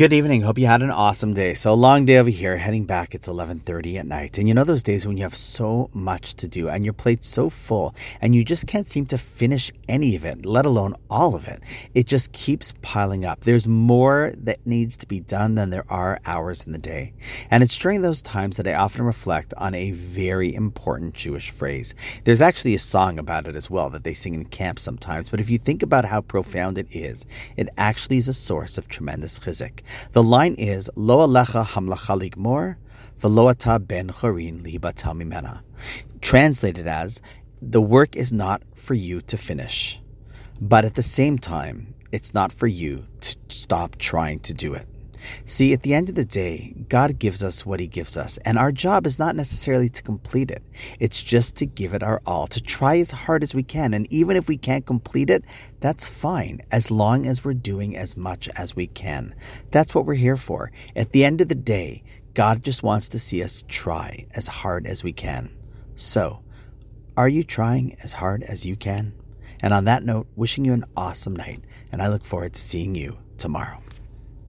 Good evening. Hope you had an awesome day. So a long day over here. Heading back, it's 11:30 at night. And you know those days when you have so much to do and your plate's so full and you just can't seem to finish any of it, let alone all of it. It just keeps piling up. There's more that needs to be done than there are hours in the day. And it's during those times that I often reflect on a very important Jewish phrase. There's actually a song about it as well that they sing in camp sometimes, but if you think about how profound it is, it actually is a source of tremendous chizik. The line is Lo alecha hamlacha ligmor, velo ata ben chorin lihibata. Translated as, the work is not for you to finish, but at the same time, it's not for you to stop trying to do it. See, at the end of the day, God gives us what He gives us, and our job is not necessarily to complete it. It's just to give it our all, to try as hard as we can. And even if we can't complete it, that's fine, as long as we're doing as much as we can. That's what we're here for. At the end of the day, God just wants to see us try as hard as we can. So, are you trying as hard as you can? And on that note, wishing you an awesome night, and I look forward to seeing you tomorrow.